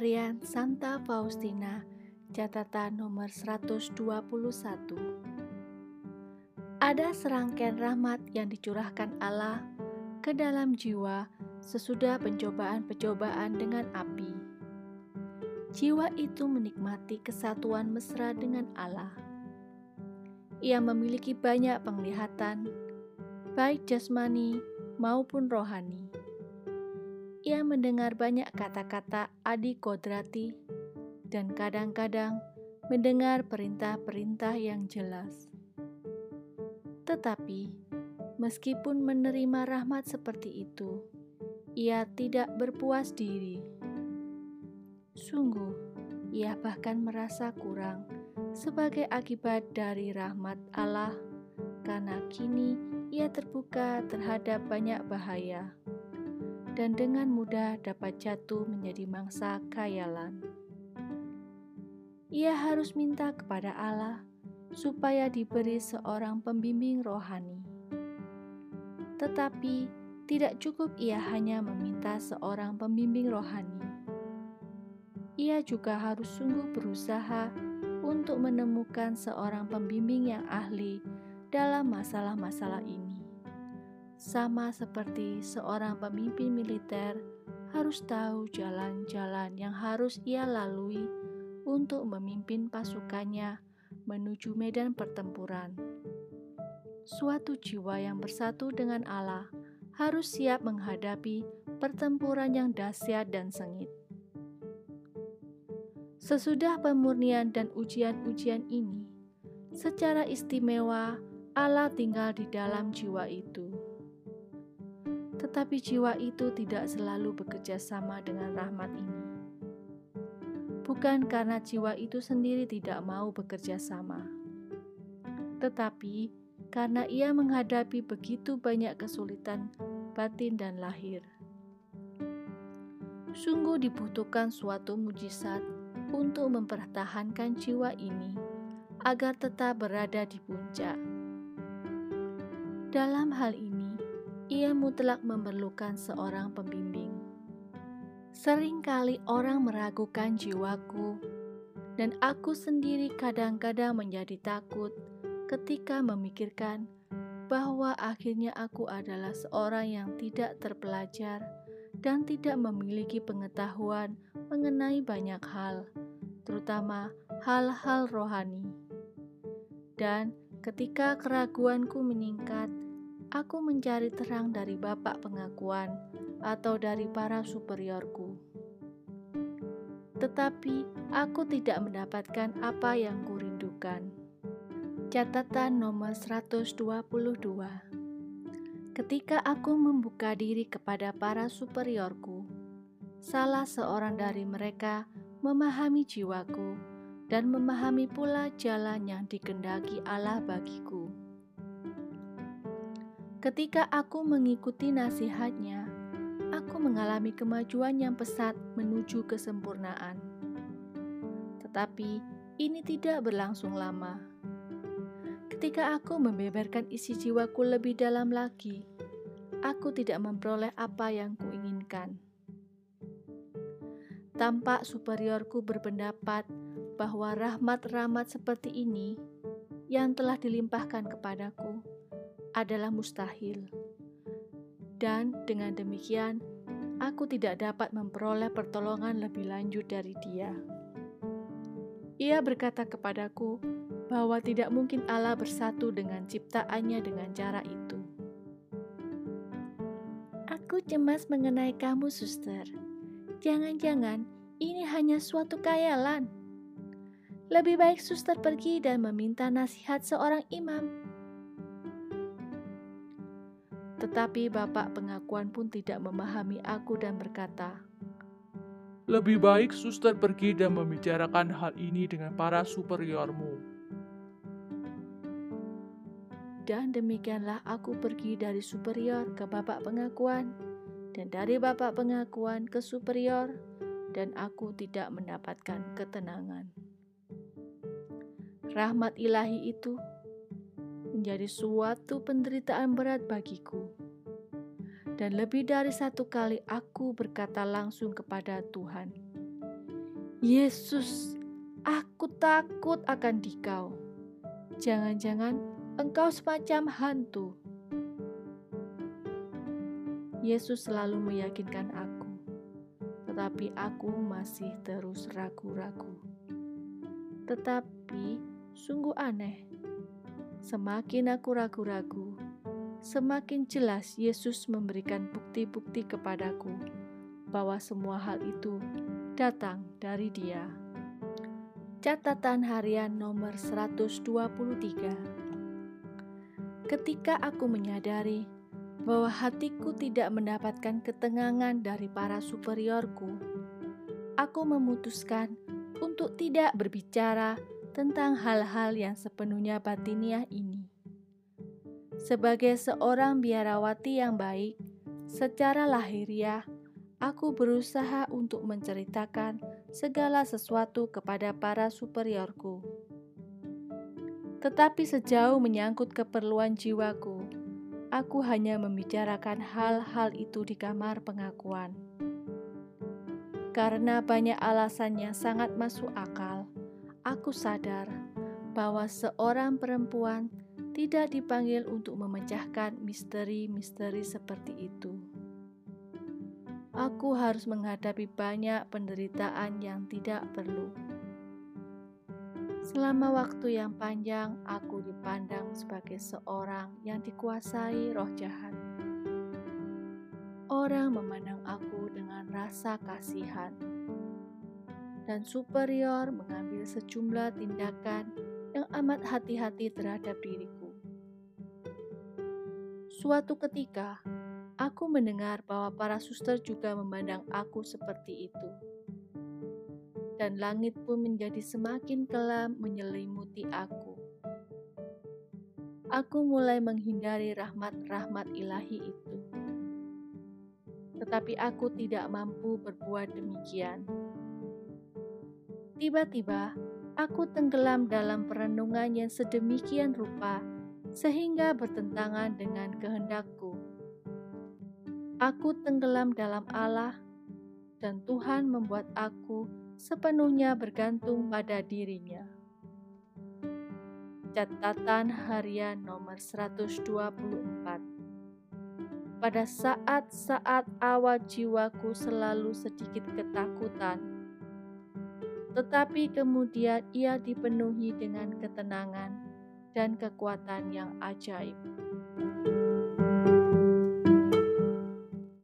Harian Santa Faustina, catatan nomor 121. Ada serangkaian rahmat yang dicurahkan Allah ke dalam jiwa sesudah pencobaan-pencobaan dengan api. Jiwa itu menikmati kesatuan mesra dengan Allah. Ia memiliki banyak penglihatan, baik jasmani maupun rohani ia mendengar banyak kata-kata Adi Kodrati dan kadang-kadang mendengar perintah-perintah yang jelas. Tetapi, meskipun menerima rahmat seperti itu, ia tidak berpuas diri. Sungguh, ia bahkan merasa kurang sebagai akibat dari rahmat Allah, karena kini ia terbuka terhadap banyak bahaya dan dengan mudah dapat jatuh menjadi mangsa kayalan. Ia harus minta kepada Allah supaya diberi seorang pembimbing rohani. Tetapi tidak cukup ia hanya meminta seorang pembimbing rohani. Ia juga harus sungguh berusaha untuk menemukan seorang pembimbing yang ahli dalam masalah-masalah ini sama seperti seorang pemimpin militer harus tahu jalan-jalan yang harus ia lalui untuk memimpin pasukannya menuju medan pertempuran. Suatu jiwa yang bersatu dengan Allah harus siap menghadapi pertempuran yang dahsyat dan sengit. Sesudah pemurnian dan ujian-ujian ini, secara istimewa Allah tinggal di dalam jiwa itu tetapi jiwa itu tidak selalu bekerja sama dengan rahmat ini. Bukan karena jiwa itu sendiri tidak mau bekerja sama, tetapi karena ia menghadapi begitu banyak kesulitan batin dan lahir. Sungguh dibutuhkan suatu mujizat untuk mempertahankan jiwa ini agar tetap berada di puncak. Dalam hal ini, ia mutlak memerlukan seorang pembimbing. Seringkali orang meragukan jiwaku, dan aku sendiri kadang-kadang menjadi takut ketika memikirkan bahwa akhirnya aku adalah seorang yang tidak terpelajar dan tidak memiliki pengetahuan mengenai banyak hal, terutama hal-hal rohani. Dan ketika keraguanku meningkat, aku mencari terang dari Bapak pengakuan atau dari para superiorku. Tetapi aku tidak mendapatkan apa yang kurindukan. Catatan nomor 122 Ketika aku membuka diri kepada para superiorku, salah seorang dari mereka memahami jiwaku dan memahami pula jalan yang dikendaki Allah bagiku. Ketika aku mengikuti nasihatnya, aku mengalami kemajuan yang pesat menuju kesempurnaan. Tetapi ini tidak berlangsung lama. Ketika aku membeberkan isi jiwaku lebih dalam lagi, aku tidak memperoleh apa yang kuinginkan. Tampak superiorku berpendapat bahwa rahmat-rahmat seperti ini yang telah dilimpahkan kepadaku adalah mustahil. Dan dengan demikian, aku tidak dapat memperoleh pertolongan lebih lanjut dari dia. Ia berkata kepadaku bahwa tidak mungkin Allah bersatu dengan ciptaannya dengan cara itu. Aku cemas mengenai kamu, suster. Jangan-jangan ini hanya suatu kayalan. Lebih baik suster pergi dan meminta nasihat seorang imam tetapi bapak pengakuan pun tidak memahami aku dan berkata, Lebih baik suster pergi dan membicarakan hal ini dengan para superiormu. Dan demikianlah aku pergi dari superior ke bapak pengakuan, dan dari bapak pengakuan ke superior, dan aku tidak mendapatkan ketenangan. Rahmat ilahi itu menjadi suatu penderitaan berat bagiku. Dan lebih dari satu kali aku berkata langsung kepada Tuhan, Yesus, aku takut akan dikau. Jangan-jangan engkau semacam hantu. Yesus selalu meyakinkan aku, tetapi aku masih terus ragu-ragu. Tetapi sungguh aneh, semakin aku ragu-ragu, semakin jelas Yesus memberikan bukti-bukti kepadaku bahwa semua hal itu datang dari Dia. Catatan harian nomor 123 Ketika aku menyadari bahwa hatiku tidak mendapatkan ketenangan dari para superiorku, aku memutuskan untuk tidak berbicara tentang hal-hal yang sepenuhnya batiniah ini. Sebagai seorang biarawati yang baik, secara lahiriah, aku berusaha untuk menceritakan segala sesuatu kepada para superiorku. Tetapi sejauh menyangkut keperluan jiwaku, aku hanya membicarakan hal-hal itu di kamar pengakuan. Karena banyak alasan yang sangat masuk akal, aku sadar bahwa seorang perempuan tidak dipanggil untuk memecahkan misteri-misteri seperti itu. Aku harus menghadapi banyak penderitaan yang tidak perlu Selama waktu yang panjang, aku dipandang sebagai seorang yang dikuasai roh jahat. Orang memandang aku dengan rasa kasihan, dan superior mengambil sejumlah tindakan yang amat hati-hati terhadap diriku. Suatu ketika, aku mendengar bahwa para suster juga memandang aku seperti itu dan langit pun menjadi semakin kelam menyelimuti aku. Aku mulai menghindari rahmat-rahmat ilahi itu. Tetapi aku tidak mampu berbuat demikian. Tiba-tiba, aku tenggelam dalam perenungan yang sedemikian rupa sehingga bertentangan dengan kehendakku. Aku tenggelam dalam Allah, dan Tuhan membuat aku sepenuhnya bergantung pada dirinya. Catatan harian nomor 124 Pada saat-saat awal jiwaku selalu sedikit ketakutan, tetapi kemudian ia dipenuhi dengan ketenangan dan kekuatan yang ajaib.